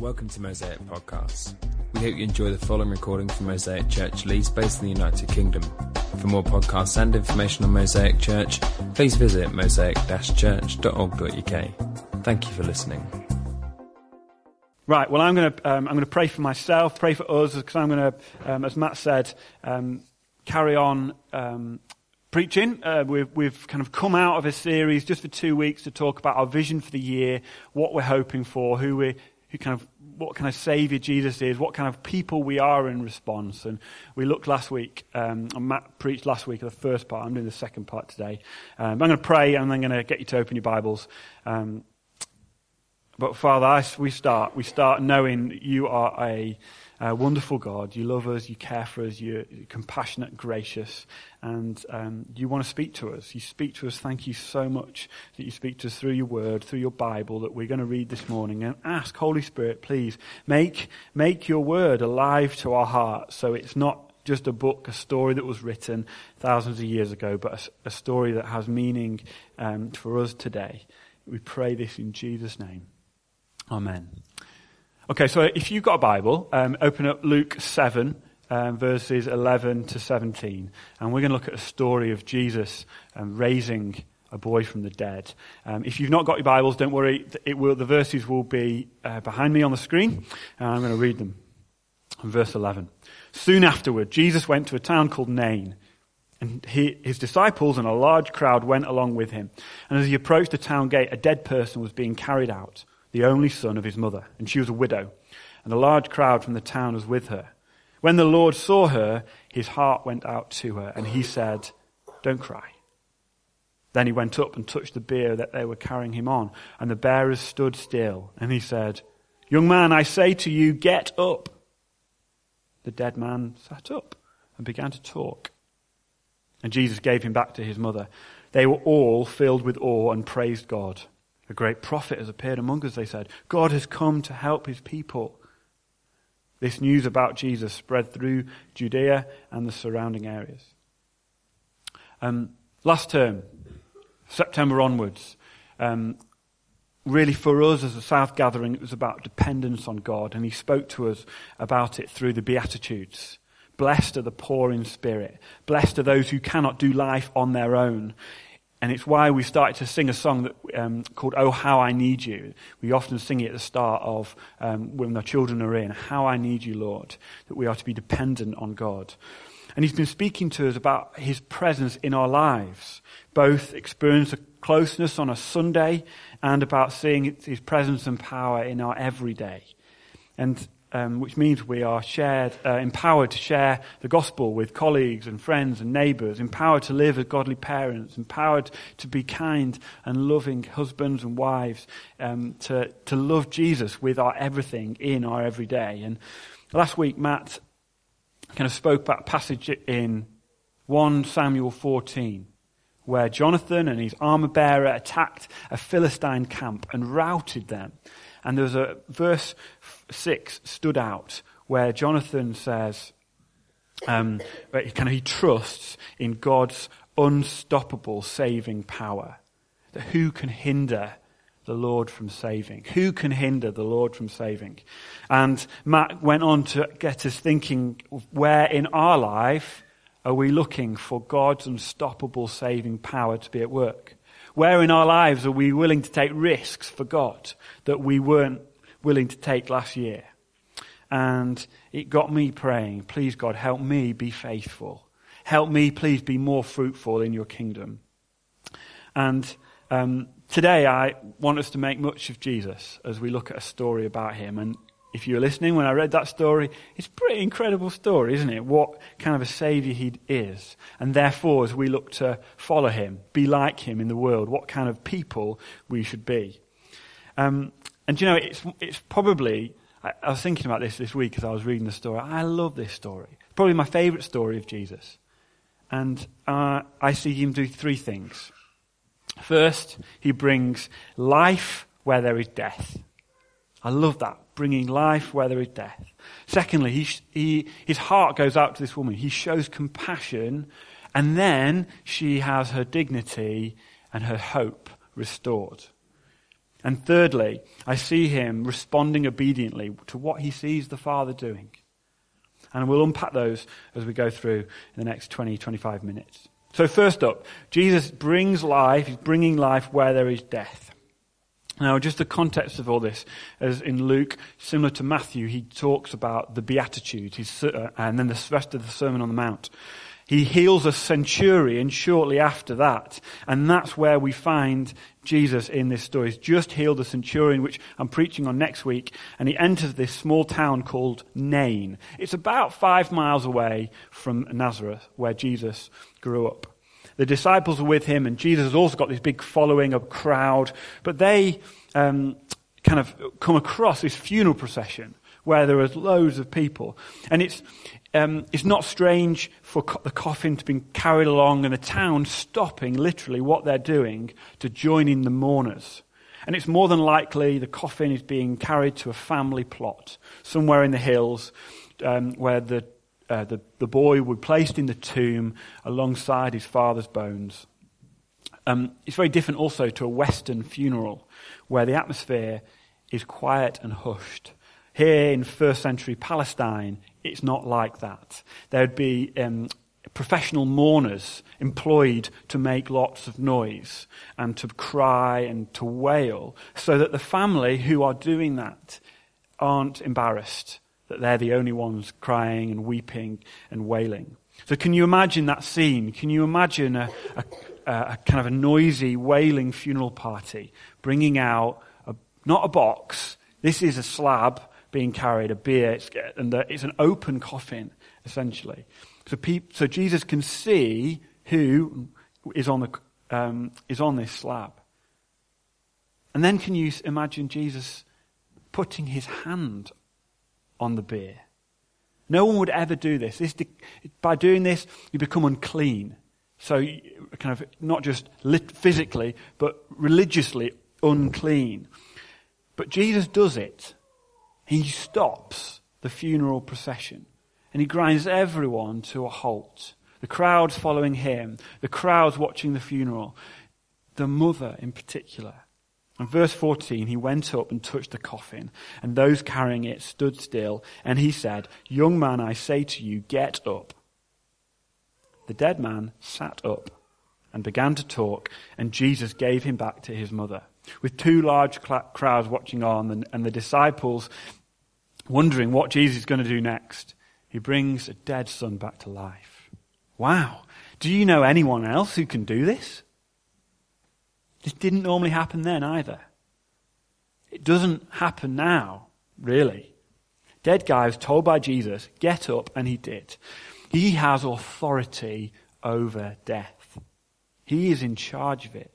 Welcome to Mosaic Podcasts. We hope you enjoy the following recording from Mosaic Church Leeds, based in the United Kingdom. For more podcasts and information on Mosaic Church, please visit mosaic-church.org.uk. Thank you for listening. Right, well, I'm going to, um, I'm going to pray for myself, pray for us, because I'm going to, um, as Matt said, um, carry on um, preaching. Uh, we've, we've kind of come out of a series just for two weeks to talk about our vision for the year, what we're hoping for, who we who kind of what kind of savior Jesus is, what kind of people we are in response. And we looked last week, um, and Matt preached last week the first part. I'm doing the second part today. Um, I'm going to pray, and I'm going to get you to open your Bibles. Um, but Father, I, we start. We start knowing you are a uh, wonderful God. You love us, you care for us, you're compassionate, gracious, and um, you want to speak to us. You speak to us. Thank you so much that you speak to us through your word, through your Bible that we're going to read this morning. And ask, Holy Spirit, please make, make your word alive to our hearts so it's not just a book, a story that was written thousands of years ago, but a, a story that has meaning um, for us today. We pray this in Jesus' name. Amen. Okay, so if you've got a Bible, um, open up Luke 7, um, verses 11 to 17. And we're going to look at a story of Jesus um, raising a boy from the dead. Um, if you've not got your Bibles, don't worry. It will, the verses will be uh, behind me on the screen. And I'm going to read them. Verse 11. Soon afterward, Jesus went to a town called Nain. And he, his disciples and a large crowd went along with him. And as he approached the town gate, a dead person was being carried out the only son of his mother, and she was a widow, and a large crowd from the town was with her. When the Lord saw her, his heart went out to her, and he said, Don't cry. Then he went up and touched the bier that they were carrying him on, and the bearers stood still, and he said, Young man, I say to you, get up. The dead man sat up and began to talk. And Jesus gave him back to his mother. They were all filled with awe and praised God. A great prophet has appeared among us, they said. God has come to help his people. This news about Jesus spread through Judea and the surrounding areas. Um, last term, September onwards, um, really for us as a South gathering, it was about dependence on God, and he spoke to us about it through the Beatitudes. Blessed are the poor in spirit. Blessed are those who cannot do life on their own. And it's why we started to sing a song that, um, called Oh How I Need You. We often sing it at the start of um, when our children are in, How I Need You, Lord, that we are to be dependent on God. And he's been speaking to us about his presence in our lives, both experience of closeness on a Sunday and about seeing his presence and power in our everyday. And um, which means we are shared, uh, empowered to share the gospel with colleagues and friends and neighbours, empowered to live as godly parents, empowered to be kind and loving husbands and wives, um, to, to love Jesus with our everything in our everyday. And last week, Matt kind of spoke about a passage in 1 Samuel 14 where Jonathan and his armor bearer attacked a Philistine camp and routed them. And there was a verse 6 stood out where Jonathan says, um, kind of he trusts in God's unstoppable saving power. That who can hinder the Lord from saving? Who can hinder the Lord from saving? And Matt went on to get us thinking where in our life are we looking for God's unstoppable saving power to be at work? Where in our lives are we willing to take risks for God that we weren't willing to take last year? And it got me praying, please God, help me be faithful. Help me, please, be more fruitful in your kingdom. And um, today I want us to make much of Jesus as we look at a story about him. And if you're listening when I read that story, it's a pretty incredible story, isn't it? What kind of a savior he is. And therefore, as we look to follow him, be like him in the world, what kind of people we should be. Um, and you know, it's, it's probably, I, I, was thinking about this this week as I was reading the story. I love this story. Probably my favorite story of Jesus. And uh, I see him do three things. First, he brings life where there is death. I love that bringing life where there is death. Secondly, he, he, his heart goes out to this woman. He shows compassion, and then she has her dignity and her hope restored. And thirdly, I see him responding obediently to what he sees the Father doing. And we'll unpack those as we go through in the next 20, 25 minutes. So first up, Jesus brings life, he's bringing life where there is death. Now, just the context of all this, as in Luke, similar to Matthew, he talks about the Beatitudes, uh, and then the rest of the Sermon on the Mount. He heals a centurion shortly after that, and that's where we find Jesus in this story. He's just healed a centurion, which I'm preaching on next week, and he enters this small town called Nain. It's about five miles away from Nazareth, where Jesus grew up. The disciples are with him, and Jesus has also got this big following, a crowd. But they um, kind of come across this funeral procession where there are loads of people. And it's, um, it's not strange for co- the coffin to be carried along and the town stopping literally what they're doing to join in the mourners. And it's more than likely the coffin is being carried to a family plot somewhere in the hills um, where the uh, the, the boy would be placed in the tomb alongside his father's bones. Um, it's very different also to a Western funeral where the atmosphere is quiet and hushed. Here in first century Palestine, it's not like that. There'd be um, professional mourners employed to make lots of noise and to cry and to wail so that the family who are doing that aren't embarrassed that they're the only ones crying and weeping and wailing. So can you imagine that scene? Can you imagine a, a, a kind of a noisy, wailing funeral party bringing out a, not a box, this is a slab being carried, a bier, it's, and it's an open coffin, essentially. So, pe- so Jesus can see who is on, the, um, is on this slab. And then can you imagine Jesus putting his hand on the bier. No one would ever do this. this by doing this, you become unclean. So, kind of not just lit, physically, but religiously unclean. But Jesus does it. He stops the funeral procession and he grinds everyone to a halt. The crowds following him, the crowds watching the funeral, the mother in particular. In verse 14, he went up and touched the coffin, and those carrying it stood still, and he said, Young man, I say to you, get up. The dead man sat up and began to talk, and Jesus gave him back to his mother. With two large crowds watching on, and, and the disciples wondering what Jesus is going to do next, he brings a dead son back to life. Wow. Do you know anyone else who can do this? This didn't normally happen then either. It doesn't happen now, really. Dead guy was told by Jesus, get up, and he did. He has authority over death. He is in charge of it.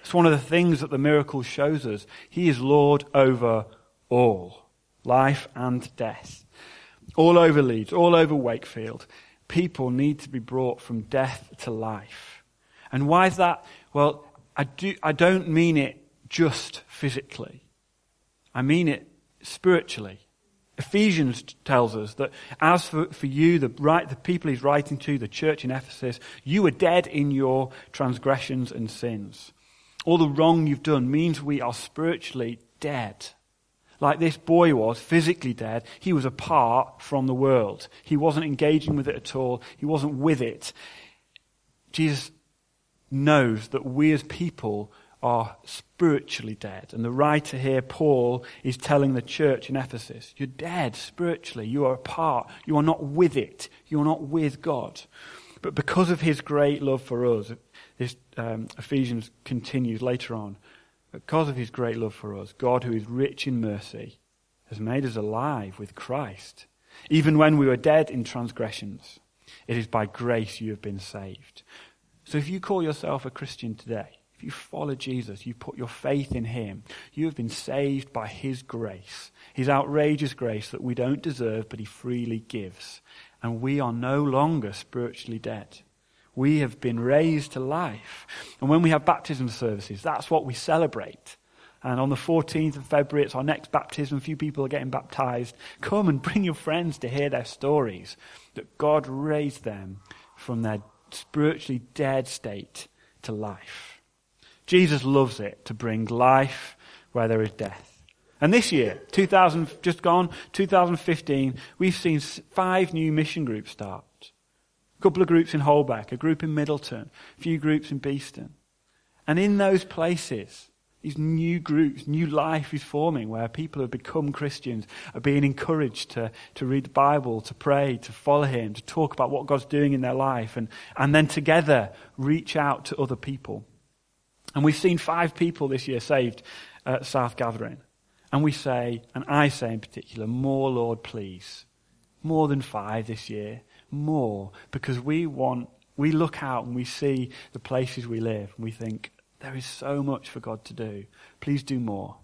It's one of the things that the miracle shows us. He is Lord over all, life and death. All over Leeds, all over Wakefield, people need to be brought from death to life. And why is that? Well, I, do, I don't mean it just physically. I mean it spiritually. Ephesians tells us that as for, for you, the, right, the people he's writing to, the church in Ephesus, you were dead in your transgressions and sins. All the wrong you've done means we are spiritually dead. Like this boy was, physically dead, he was apart from the world. He wasn't engaging with it at all. He wasn't with it. Jesus knows that we as people are spiritually dead. And the writer here, Paul, is telling the church in Ephesus, you're dead spiritually. You are apart. You are not with it. You are not with God. But because of his great love for us, this um, Ephesians continues later on, because of his great love for us, God, who is rich in mercy, has made us alive with Christ. Even when we were dead in transgressions, it is by grace you have been saved. So if you call yourself a Christian today, if you follow Jesus, you put your faith in him, you have been saved by his grace, his outrageous grace that we don't deserve, but he freely gives. And we are no longer spiritually dead. We have been raised to life. And when we have baptism services, that's what we celebrate. And on the 14th of February, it's our next baptism. A few people are getting baptized. Come and bring your friends to hear their stories that God raised them from their spiritually dead state to life. Jesus loves it to bring life where there is death. And this year, 2000, just gone, 2015, we've seen five new mission groups start. A couple of groups in Holbeck, a group in Middleton, a few groups in Beeston. And in those places, these new groups, new life is forming where people who have become Christians are being encouraged to, to read the Bible, to pray, to follow Him, to talk about what God's doing in their life, and, and then together reach out to other people. And we've seen five people this year saved at South Gathering. And we say, and I say in particular, more, Lord, please. More than five this year. More. Because we want, we look out and we see the places we live and we think, there is so much for God to do. Please do more.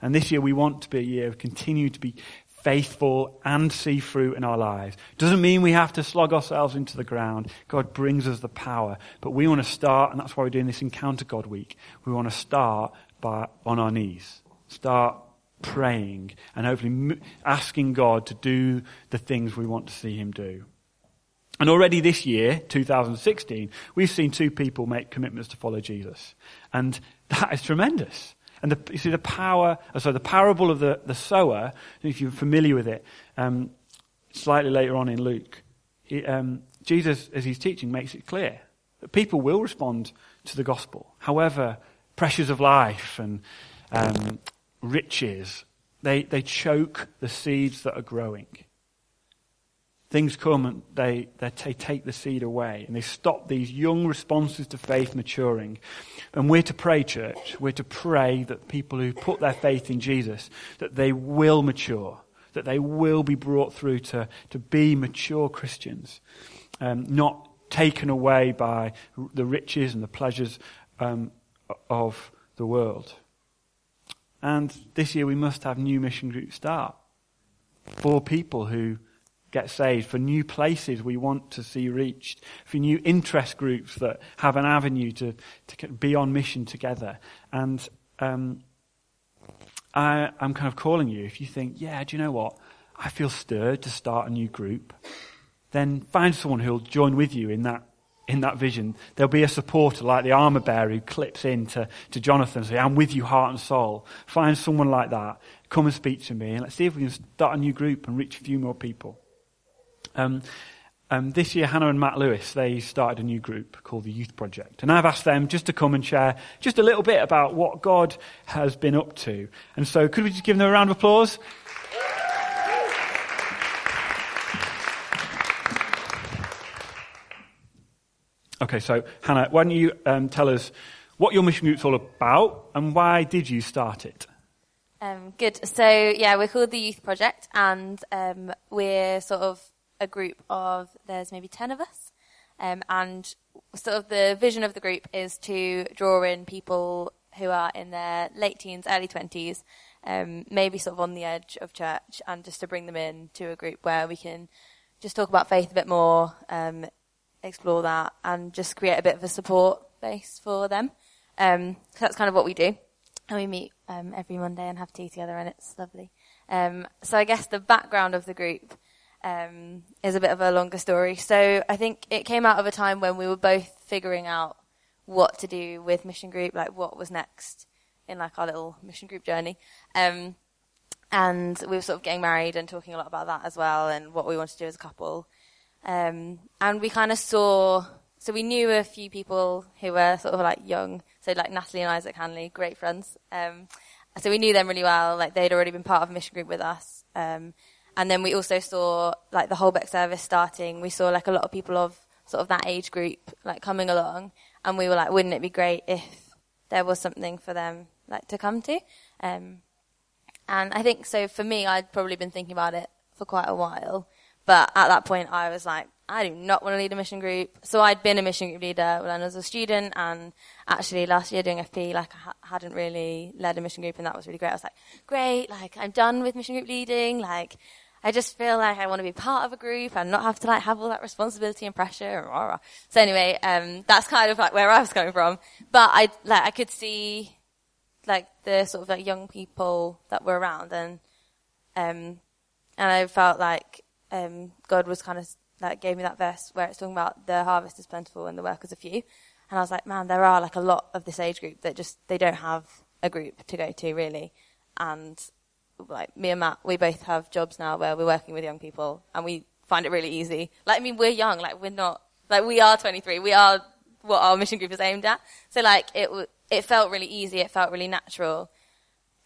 And this year we want to be a year of continue to be faithful and see fruit in our lives. Doesn't mean we have to slog ourselves into the ground. God brings us the power. But we want to start, and that's why we're doing this Encounter God week. We want to start by, on our knees. Start praying and hopefully asking God to do the things we want to see Him do. And already this year, 2016, we've seen two people make commitments to follow Jesus. And that is tremendous. And the, you see the power, uh, so the parable of the, the sower, if you're familiar with it, um, slightly later on in Luke, he, um, Jesus, as he's teaching, makes it clear that people will respond to the gospel. However, pressures of life and um, riches, they, they choke the seeds that are growing. Things come and they, they take the seed away and they stop these young responses to faith maturing. And we're to pray, church. We're to pray that people who put their faith in Jesus, that they will mature, that they will be brought through to, to be mature Christians, um, not taken away by the riches and the pleasures um, of the world. And this year we must have new mission groups start for people who get saved, for new places we want to see reached, for new interest groups that have an avenue to, to be on mission together. And um, I, I'm kind of calling you, if you think, yeah, do you know what? I feel stirred to start a new group, then find someone who'll join with you in that in that vision. There'll be a supporter like the armor bearer who clips in to, to Jonathan and say, I'm with you heart and soul. Find someone like that. Come and speak to me and let's see if we can start a new group and reach a few more people. Um, um, this year, Hannah and Matt Lewis, they started a new group called the Youth Project. And I've asked them just to come and share just a little bit about what God has been up to. And so could we just give them a round of applause? Okay, so Hannah, why don't you um, tell us what your mission group's all about and why did you start it? Um, good. So yeah, we're called the Youth Project, and um, we're sort of a group of there's maybe ten of us, um, and sort of the vision of the group is to draw in people who are in their late teens, early twenties, um, maybe sort of on the edge of church, and just to bring them in to a group where we can just talk about faith a bit more, um, explore that, and just create a bit of a support base for them. Um, so that's kind of what we do, and we meet um, every Monday and have tea together, and it's lovely. Um, so I guess the background of the group um, is a bit of a longer story. So I think it came out of a time when we were both figuring out what to do with mission group, like what was next in like our little mission group journey. Um, and we were sort of getting married and talking a lot about that as well and what we wanted to do as a couple. Um, and we kind of saw, so we knew a few people who were sort of like young, so like Natalie and Isaac Hanley, great friends. Um, so we knew them really well, like they'd already been part of a mission group with us. Um, and then we also saw like the Holbeck service starting. We saw like a lot of people of sort of that age group like coming along, and we were like, wouldn't it be great if there was something for them like to come to? Um, and I think so for me, I'd probably been thinking about it for quite a while, but at that point, I was like, I do not want to lead a mission group. So I'd been a mission group leader when I was a student, and actually last year doing FP, like I ha- hadn't really led a mission group, and that was really great. I was like, great, like I'm done with mission group leading, like I just feel like I want to be part of a group and not have to like have all that responsibility and pressure. So anyway, um, that's kind of like where I was coming from. But I like I could see like the sort of like young people that were around and um, and I felt like um, God was kind of like gave me that verse where it's talking about the harvest is plentiful and the workers are few. And I was like, man, there are like a lot of this age group that just they don't have a group to go to really. And like me and Matt, we both have jobs now where we're working with young people and we find it really easy. Like, I mean, we're young, like we're not, like we are 23, we are what our mission group is aimed at. So like it, it felt really easy, it felt really natural.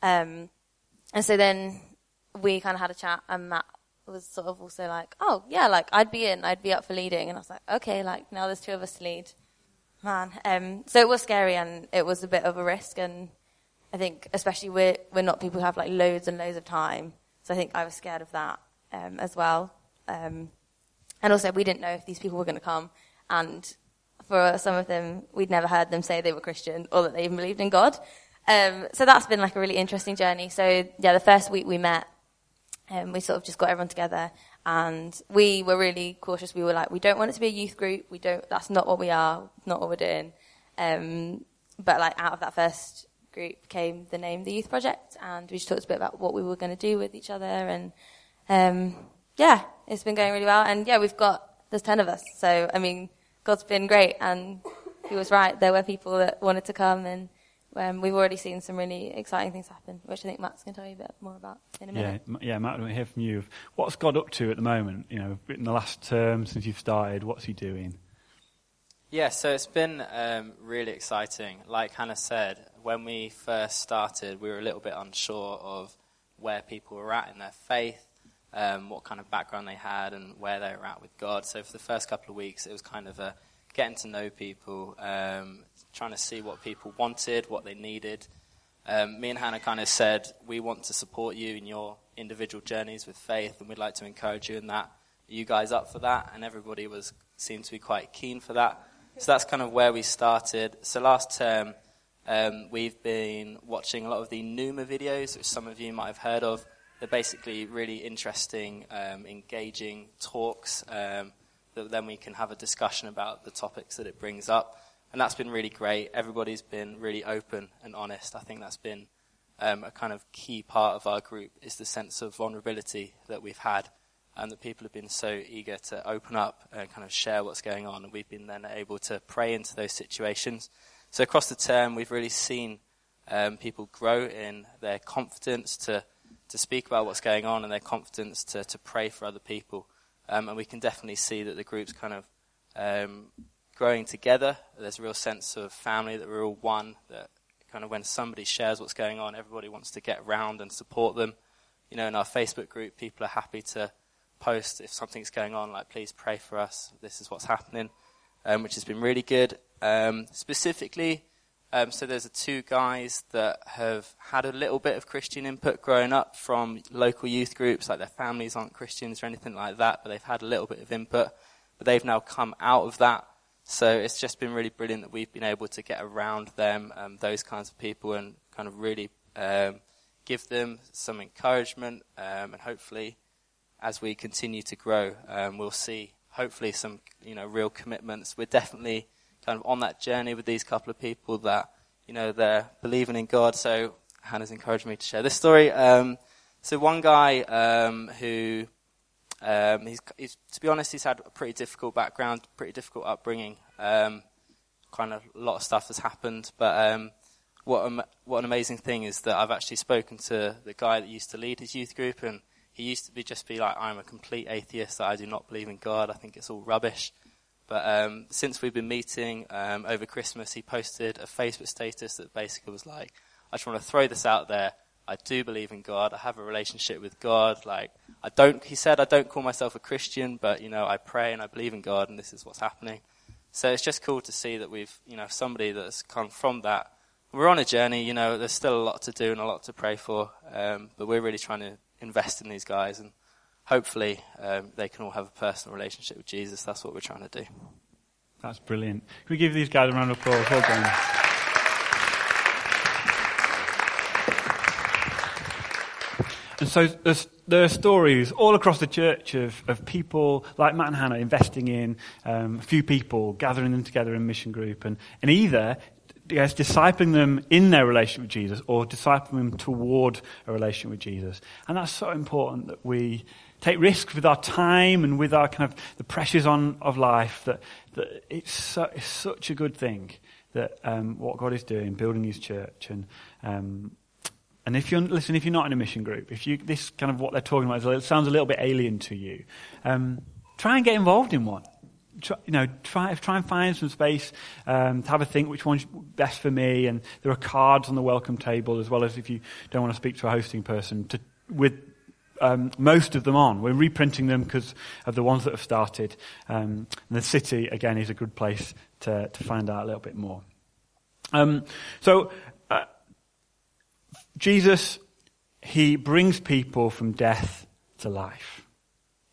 Um, and so then we kind of had a chat and Matt was sort of also like, oh yeah, like I'd be in, I'd be up for leading. And I was like, okay, like now there's two of us to lead. Man. Um, so it was scary and it was a bit of a risk. And I think especially we're, we're not people who have like loads and loads of time. So I think I was scared of that, um, as well. Um, and also we didn't know if these people were going to come and for some of them, we'd never heard them say they were Christian or that they even believed in God. Um, so that's been like a really interesting journey. So yeah, the first week we met, um, we sort of just got everyone together and we were really cautious. We were like, we don't want it to be a youth group. We don't, that's not what we are, not what we're doing. Um, but like out of that first group came the name The Youth Project and we just talked a bit about what we were going to do with each other and, um, yeah, it's been going really well. And yeah, we've got, there's 10 of us. So, I mean, God's been great, and He was right. There were people that wanted to come, and um, we've already seen some really exciting things happen, which I think Matt's going to tell you a bit more about in a minute. Yeah, yeah, Matt, I want to hear from you. What's God up to at the moment? You know, in the last term since you've started, what's He doing? Yeah, so it's been um, really exciting. Like Hannah said, when we first started, we were a little bit unsure of where people were at in their faith, um, what kind of background they had and where they were at with God. So for the first couple of weeks, it was kind of a getting to know people, um, trying to see what people wanted, what they needed. Um, me and Hannah kind of said, we want to support you in your individual journeys with faith, and we'd like to encourage you in that. Are you guys up for that? And everybody was seemed to be quite keen for that. So that's kind of where we started. So last term, um, we've been watching a lot of the Nooma videos, which some of you might have heard of. They're basically really interesting, um, engaging talks um, that then we can have a discussion about the topics that it brings up. And that's been really great. Everybody's been really open and honest. I think that's been um, a kind of key part of our group is the sense of vulnerability that we've had and that people have been so eager to open up and kind of share what's going on. And we've been then able to pray into those situations. So across the term, we've really seen um, people grow in their confidence to to speak about what's going on and their confidence to, to pray for other people. Um, and we can definitely see that the group's kind of um, growing together. There's a real sense of family, that we're all one, that kind of when somebody shares what's going on, everybody wants to get around and support them. You know, in our Facebook group, people are happy to post if something's going on, like, please pray for us, this is what's happening, um, which has been really good. Um, specifically, um, so there's two guys that have had a little bit of Christian input growing up from local youth groups, like their families aren't Christians or anything like that, but they've had a little bit of input. But they've now come out of that. So it's just been really brilliant that we've been able to get around them, um, those kinds of people, and kind of really um, give them some encouragement. Um, and hopefully, as we continue to grow, um, we'll see hopefully some you know real commitments. We're definitely kind of on that journey with these couple of people that, you know, they're believing in God. So Hannah's encouraged me to share this story. Um, so one guy um, who, um, he's, he's, to be honest, he's had a pretty difficult background, pretty difficult upbringing. Um, kind of a lot of stuff has happened, but um, what what an amazing thing is that I've actually spoken to the guy that used to lead his youth group, and he used to be just be like, I'm a complete atheist. I do not believe in God. I think it's all rubbish. But um, since we've been meeting um, over Christmas, he posted a Facebook status that basically was like, I just want to throw this out there. I do believe in God. I have a relationship with God. Like, I don't, he said, I don't call myself a Christian, but, you know, I pray and I believe in God and this is what's happening. So it's just cool to see that we've, you know, somebody that's come from that. We're on a journey, you know, there's still a lot to do and a lot to pray for, um, but we're really trying to invest in these guys and hopefully um, they can all have a personal relationship with Jesus. That's what we're trying to do. That's brilliant. Can we give these guys a round of applause? Well done. And so there's, there are stories all across the church of, of people like Matt and Hannah investing in um, a few people, gathering them together in mission group, and, and either yes, discipling them in their relationship with Jesus or discipling them toward a relationship with Jesus. And that's so important that we take risks with our time and with our kind of the pressures on of life that, that it's, it's such a good thing that um, what God is doing, building His church, and um, and if you're listen, if you're not in a mission group, if you this kind of what they're talking about sounds a little bit alien to you, um, try and get involved in one. Try, you know, try, try and find some space um, to have a think which one's best for me. And there are cards on the welcome table as well as if you don't want to speak to a hosting person to, with um, most of them on. We're reprinting them because of the ones that have started. Um, and the city, again, is a good place to, to find out a little bit more. Um, so, uh, Jesus, he brings people from death to life.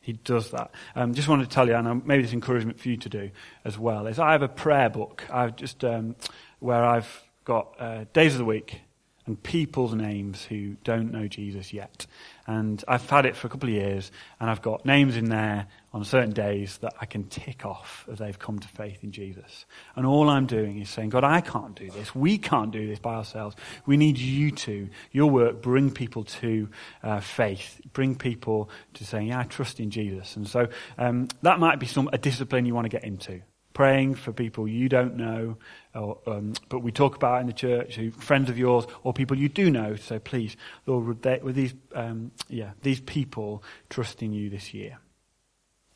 He does that. Um, just wanted to tell you, and maybe this encouragement for you to do as well, is I have a prayer book. I've just um, where I've got uh, days of the week and people's names who don't know Jesus yet. And I've had it for a couple of years, and I've got names in there on certain days that I can tick off as they've come to faith in Jesus. And all I'm doing is saying, God, I can't do this. We can't do this by ourselves. We need you to, your work, bring people to uh, faith, bring people to saying, yeah, I trust in Jesus. And so um, that might be some a discipline you want to get into praying for people you don't know, or, um, but we talk about in the church, who, friends of yours, or people you do know. So please, Lord, with, they, with these, um, yeah, these people trusting you this year.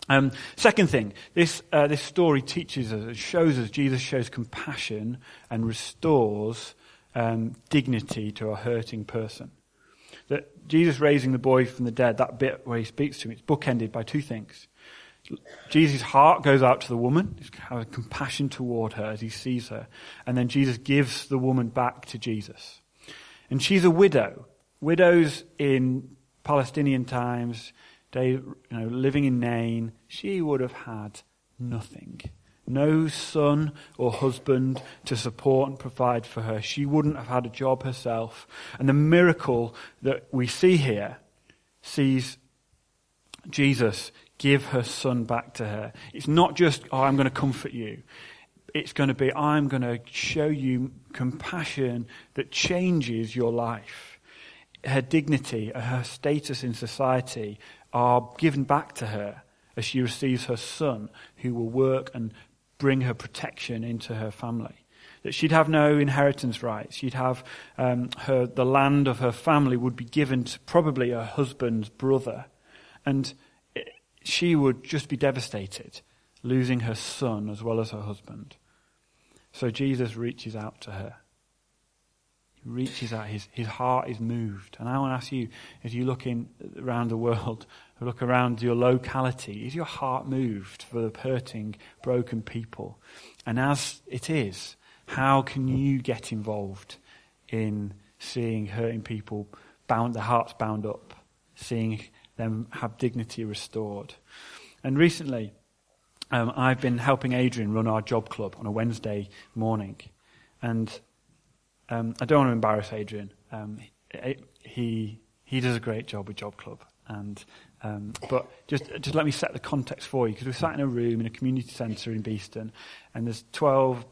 Um, second thing, this, uh, this story teaches us, it shows us Jesus shows compassion and restores um, dignity to a hurting person. That Jesus raising the boy from the dead, that bit where he speaks to him, it's bookended by two things. Jesus' heart goes out to the woman. He's has compassion toward her as he sees her. And then Jesus gives the woman back to Jesus. And she's a widow. Widows in Palestinian times, they, you know, living in Nain, she would have had nothing. No son or husband to support and provide for her. She wouldn't have had a job herself. And the miracle that we see here sees Jesus give her son back to her. It's not just, oh, I'm going to comfort you. It's going to be, I'm going to show you compassion that changes your life. Her dignity, her status in society are given back to her as she receives her son who will work and bring her protection into her family. That she'd have no inheritance rights. She'd have um, her, the land of her family would be given to probably her husband's brother. And she would just be devastated, losing her son as well as her husband. So Jesus reaches out to her. He reaches out, his, his heart is moved. And I want to ask you, as you look in, around the world, look around your locality, is your heart moved for the hurting, broken people? And as it is, how can you get involved in seeing hurting people bound, their hearts bound up, seeing them have dignity restored. And recently, um, I've been helping Adrian run our job club on a Wednesday morning. And um, I don't want to embarrass Adrian. Um, he, he does a great job with Job Club. And, um, but just, just let me set the context for you, because we're sat in a room in a community centre in Beeston, and there's 12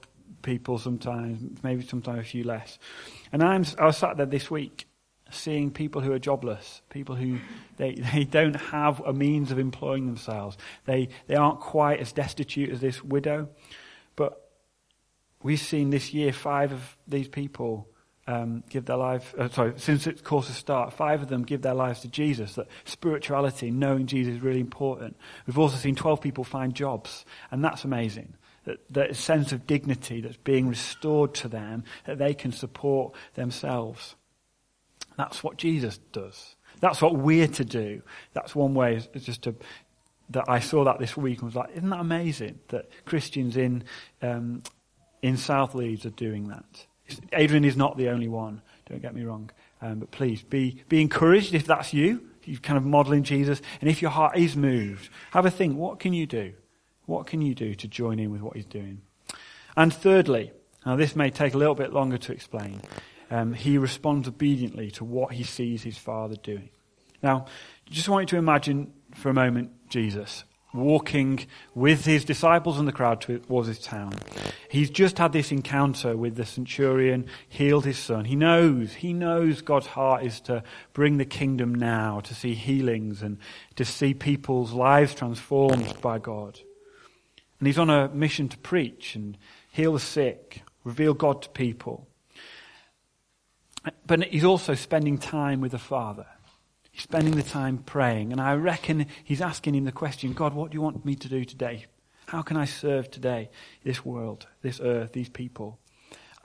people sometimes, maybe sometimes a few less. And I'm, I was sat there this week, seeing people who are jobless, people who they, they don't have a means of employing themselves. They, they aren't quite as destitute as this widow. But we've seen this year five of these people um, give their life, uh, sorry, since its course of start, five of them give their lives to Jesus. That spirituality, knowing Jesus is really important. We've also seen 12 people find jobs, and that's amazing. That, that sense of dignity that's being restored to them, that they can support themselves. That's what Jesus does. That's what we're to do. That's one way, is just to, that I saw that this week and was like, isn't that amazing that Christians in, um, in South Leeds are doing that? Adrian is not the only one, don't get me wrong. Um, but please be, be encouraged if that's you, you're kind of modeling Jesus. And if your heart is moved, have a think, what can you do? What can you do to join in with what he's doing? And thirdly, now this may take a little bit longer to explain, um, he responds obediently to what he sees his father doing. Now, just want you to imagine for a moment Jesus walking with his disciples and the crowd towards his town. He's just had this encounter with the centurion, healed his son. He knows, he knows God's heart is to bring the kingdom now, to see healings and to see people's lives transformed by God. And he's on a mission to preach and heal the sick, reveal God to people. But he's also spending time with the Father. He's spending the time praying. And I reckon he's asking him the question God, what do you want me to do today? How can I serve today this world, this earth, these people?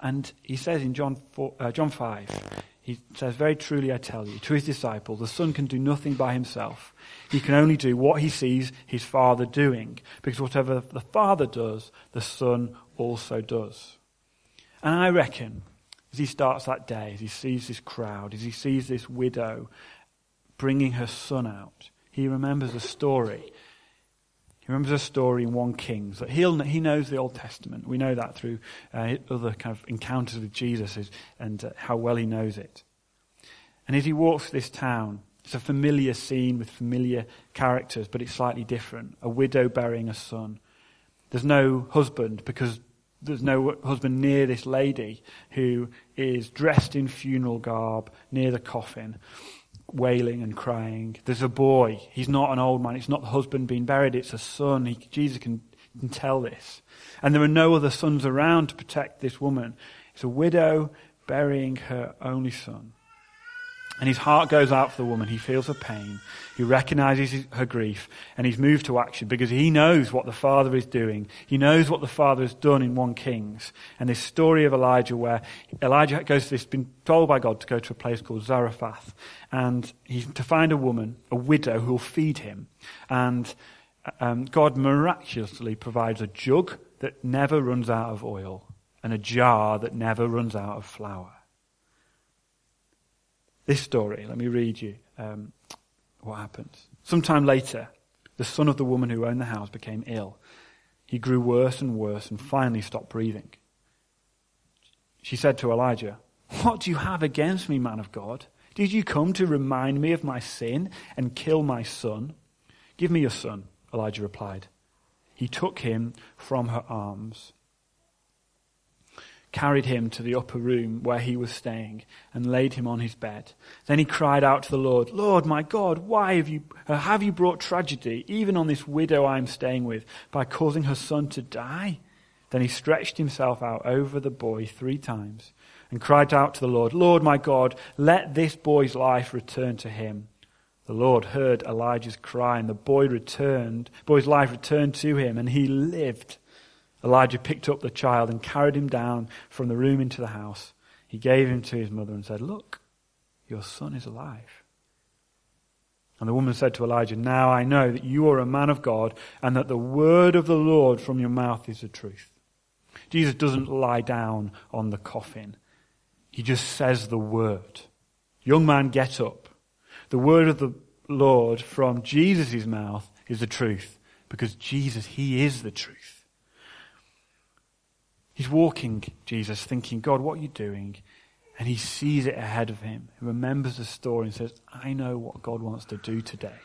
And he says in John, 4, uh, John 5, he says, Very truly I tell you, to his disciple, the Son can do nothing by himself. He can only do what he sees his Father doing, because whatever the Father does, the Son also does. And I reckon, as he starts that day, as he sees this crowd, as he sees this widow bringing her son out, he remembers a story he remembers a story in 1 Kings that he'll, he knows the Old Testament. We know that through uh, other kind of encounters with Jesus and uh, how well he knows it. And as he walks this town, it's a familiar scene with familiar characters, but it's slightly different. A widow burying a son. There's no husband because there's no husband near this lady who is dressed in funeral garb near the coffin wailing and crying. There's a boy. He's not an old man. It's not the husband being buried. It's a son. He, Jesus can, can tell this. And there are no other sons around to protect this woman. It's a widow burying her only son. And his heart goes out for the woman. He feels her pain. He recognizes her grief and he's moved to action because he knows what the Father is doing. He knows what the Father has done in 1 Kings. And this story of Elijah where Elijah goes to this, been told by God to go to a place called Zarephath and he's to find a woman, a widow who will feed him. And um, God miraculously provides a jug that never runs out of oil and a jar that never runs out of flour. This story, let me read you um, what happens. Sometime later, the son of the woman who owned the house became ill. He grew worse and worse and finally stopped breathing. She said to Elijah, What do you have against me, man of God? Did you come to remind me of my sin and kill my son? Give me your son, Elijah replied. He took him from her arms carried him to the upper room where he was staying and laid him on his bed. Then he cried out to the Lord, Lord, my God, why have you, uh, have you brought tragedy even on this widow I am staying with by causing her son to die? Then he stretched himself out over the boy three times and cried out to the Lord, Lord, my God, let this boy's life return to him. The Lord heard Elijah's cry and the boy returned, boy's life returned to him and he lived. Elijah picked up the child and carried him down from the room into the house. He gave him to his mother and said, Look, your son is alive. And the woman said to Elijah, Now I know that you are a man of God and that the word of the Lord from your mouth is the truth. Jesus doesn't lie down on the coffin. He just says the word. Young man, get up. The word of the Lord from Jesus' mouth is the truth because Jesus, He is the truth. He's walking, Jesus, thinking, God, what are you doing? And he sees it ahead of him. He remembers the story and says, I know what God wants to do today.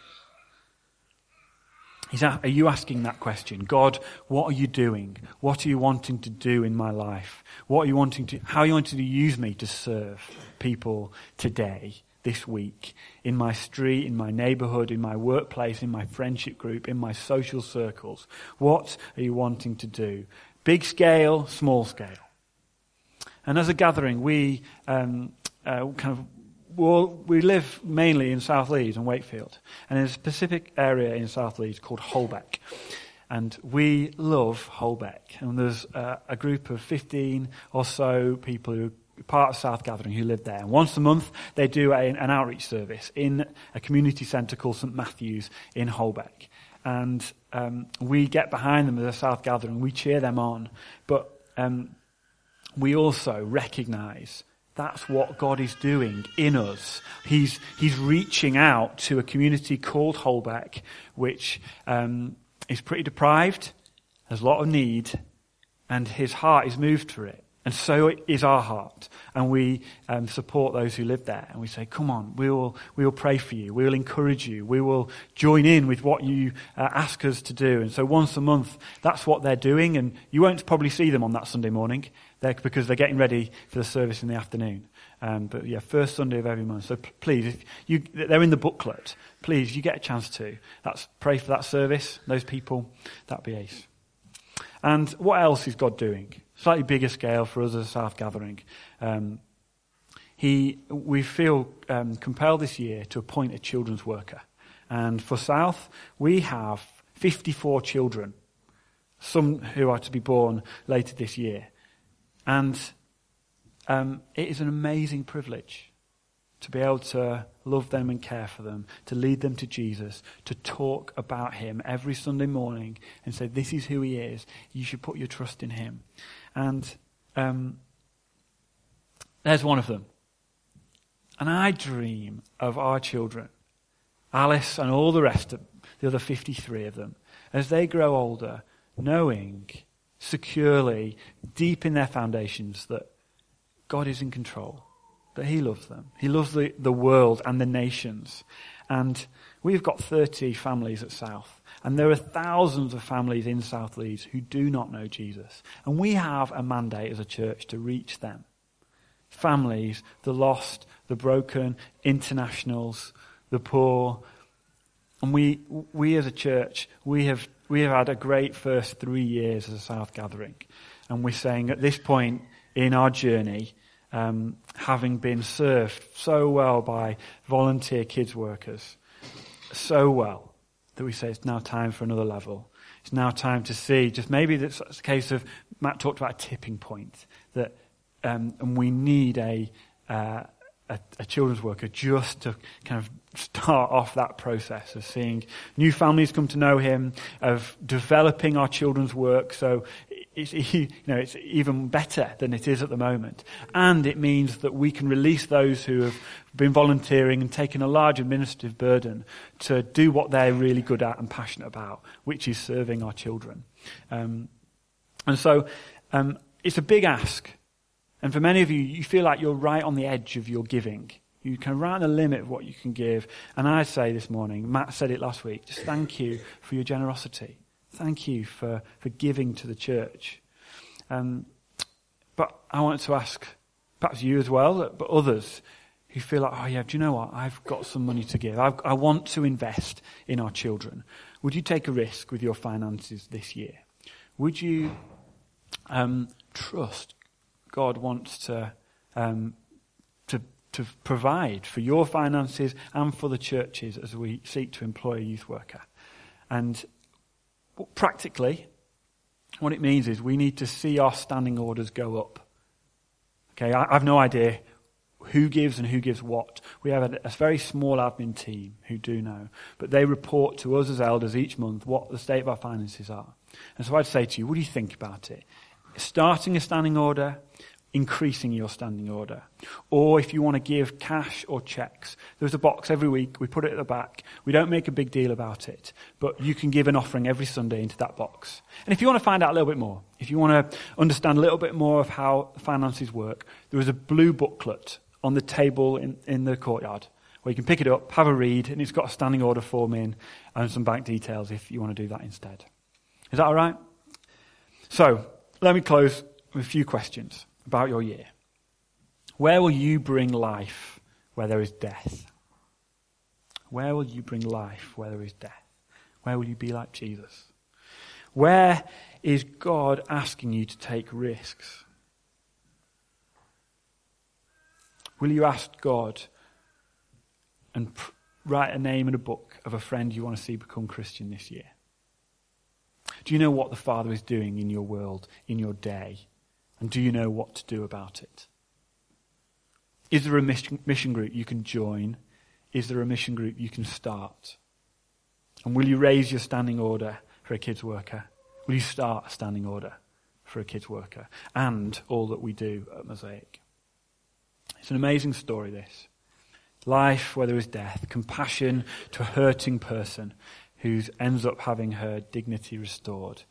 He's, are you asking that question? God, what are you doing? What are you wanting to do in my life? What are you wanting to, how are you wanting to use me to serve people today, this week, in my street, in my neighborhood, in my workplace, in my friendship group, in my social circles? What are you wanting to do? Big scale, small scale. And as a gathering, we um, uh, kind of well, we live mainly in South Leeds and Wakefield, and in a specific area in South Leeds called Holbeck. And we love Holbeck. And there's uh, a group of 15 or so people who are part of South Gathering who live there. And once a month, they do a, an outreach service in a community centre called St Matthew's in Holbeck and um, we get behind them as a South Gathering. We cheer them on, but um, we also recognise that's what God is doing in us. He's He's reaching out to a community called Holbeck, which um, is pretty deprived, has a lot of need, and His heart is moved for it. And so is our heart. And we um, support those who live there. And we say, come on, we will, we will pray for you. We will encourage you. We will join in with what you uh, ask us to do. And so once a month, that's what they're doing. And you won't probably see them on that Sunday morning they're, because they're getting ready for the service in the afternoon. Um, but yeah, first Sunday of every month. So p- please, you, they're in the booklet. Please, you get a chance to. That's, pray for that service, those people. That'd be ace. And what else is God doing? Slightly bigger scale for us as a South Gathering. Um, he, we feel um, compelled this year to appoint a children's worker. And for South, we have 54 children, some who are to be born later this year. And um, it is an amazing privilege to be able to love them and care for them, to lead them to Jesus, to talk about Him every Sunday morning and say, This is who He is. You should put your trust in Him. And um, there's one of them. And I dream of our children, Alice and all the rest of the other 53 of them, as they grow older, knowing securely, deep in their foundations, that God is in control, that He loves them. He loves the, the world and the nations. And we've got 30 families at South. And there are thousands of families in South Leeds who do not know Jesus. And we have a mandate as a church to reach them. Families, the lost, the broken, internationals, the poor. And we, we as a church, we have, we have had a great first three years as a South Gathering. And we're saying at this point in our journey, um, having been served so well by volunteer kids workers, so well, that we say it's now time for another level. It's now time to see, just maybe it's a case of, Matt talked about a tipping point, that, um, and we need a, uh, a, a, children's worker just to kind of start off that process of seeing new families come to know him, of developing our children's work so it's, you know, it's even better than it is at the moment. And it means that we can release those who have been volunteering and taken a large administrative burden to do what they're really good at and passionate about, which is serving our children. Um, and so um, it's a big ask. And for many of you, you feel like you're right on the edge of your giving. You can on the limit of what you can give. And I say this morning, Matt said it last week, just thank you for your generosity. Thank you for, for giving to the church. Um, but I want to ask, perhaps you as well, but others who feel like, oh yeah, do you know what? I've got some money to give. I've, i want to invest in our children. Would you take a risk with your finances this year? Would you um, trust God wants to, um, to, to provide for your finances and for the churches as we seek to employ a youth worker? And but practically, what it means is we need to see our standing orders go up. Okay, I, have no idea who gives and who gives what. We have a, a, very small admin team who do know, but they report to us as elders each month what the state of our finances are. And so I'd say to you, what do you think about it? Starting a standing order, increasing your standing order. Or if you want to give cash or checks, there's a box every week. We put it at the back. We don't make a big deal about it, but you can give an offering every Sunday into that box. And if you want to find out a little bit more, if you want to understand a little bit more of how finances work, there is a blue booklet on the table in, in the courtyard where you can pick it up, have a read, and it's got a standing order form in and some bank details if you want to do that instead. Is that all right? So, let me close with a few questions about your year. Where will you bring life where there is death? Where will you bring life where there is death? Where will you be like Jesus? Where is God asking you to take risks? Will you ask God and pr- write a name in a book of a friend you want to see become Christian this year? Do you know what the Father is doing in your world, in your day? And do you know what to do about it? Is there a mission group you can join? Is there a mission group you can start? And will you raise your standing order for a kids worker? Will you start a standing order for a kids worker? And all that we do at Mosaic. It's an amazing story, this. Life where there is death, compassion to a hurting person who ends up having her dignity restored,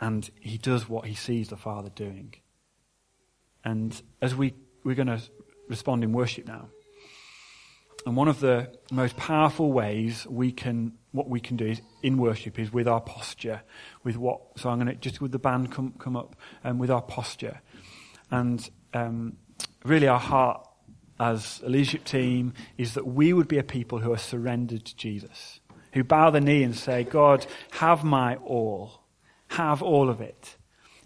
and he does what he sees the Father doing. And as we, we're going to respond in worship now, and one of the most powerful ways we can, what we can do is, in worship is with our posture, with what, so I'm going to, just with the band come, come up, and um, with our posture. And um, really our heart as a leadership team is that we would be a people who are surrendered to Jesus, who bow the knee and say, God, have my all have all of it.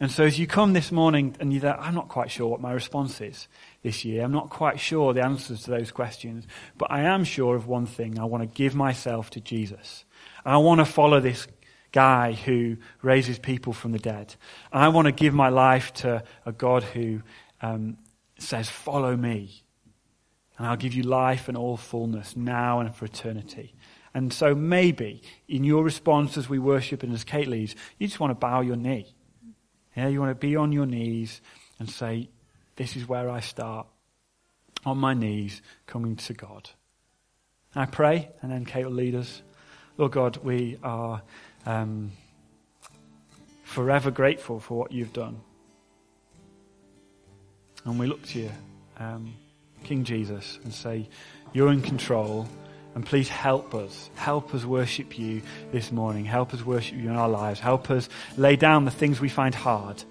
And so as you come this morning and you're there, I'm not quite sure what my response is this year. I'm not quite sure the answers to those questions. But I am sure of one thing. I want to give myself to Jesus. And I want to follow this guy who raises people from the dead. And I want to give my life to a God who um, says, follow me. And I'll give you life and all fullness now and for eternity. And so maybe in your response as we worship and as Kate leads, you just want to bow your knee yeah, you want to be on your knees and say, This is where I start. On my knees, coming to God. I pray, and then Kate will lead us. Lord God, we are um, forever grateful for what you've done. And we look to you, um, King Jesus, and say, You're in control. And please help us. Help us worship you this morning. Help us worship you in our lives. Help us lay down the things we find hard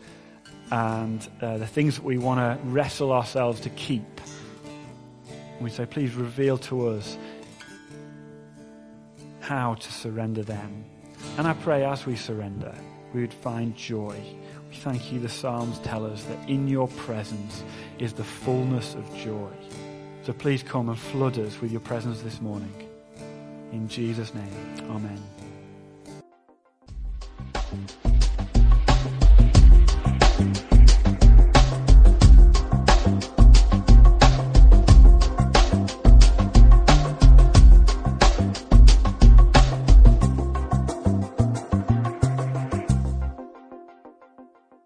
and uh, the things that we want to wrestle ourselves to keep. And we say, please reveal to us how to surrender them. And I pray as we surrender, we would find joy. We thank you, the Psalms tell us that in your presence is the fullness of joy. So please come and flood us with your presence this morning. In Jesus' name, amen.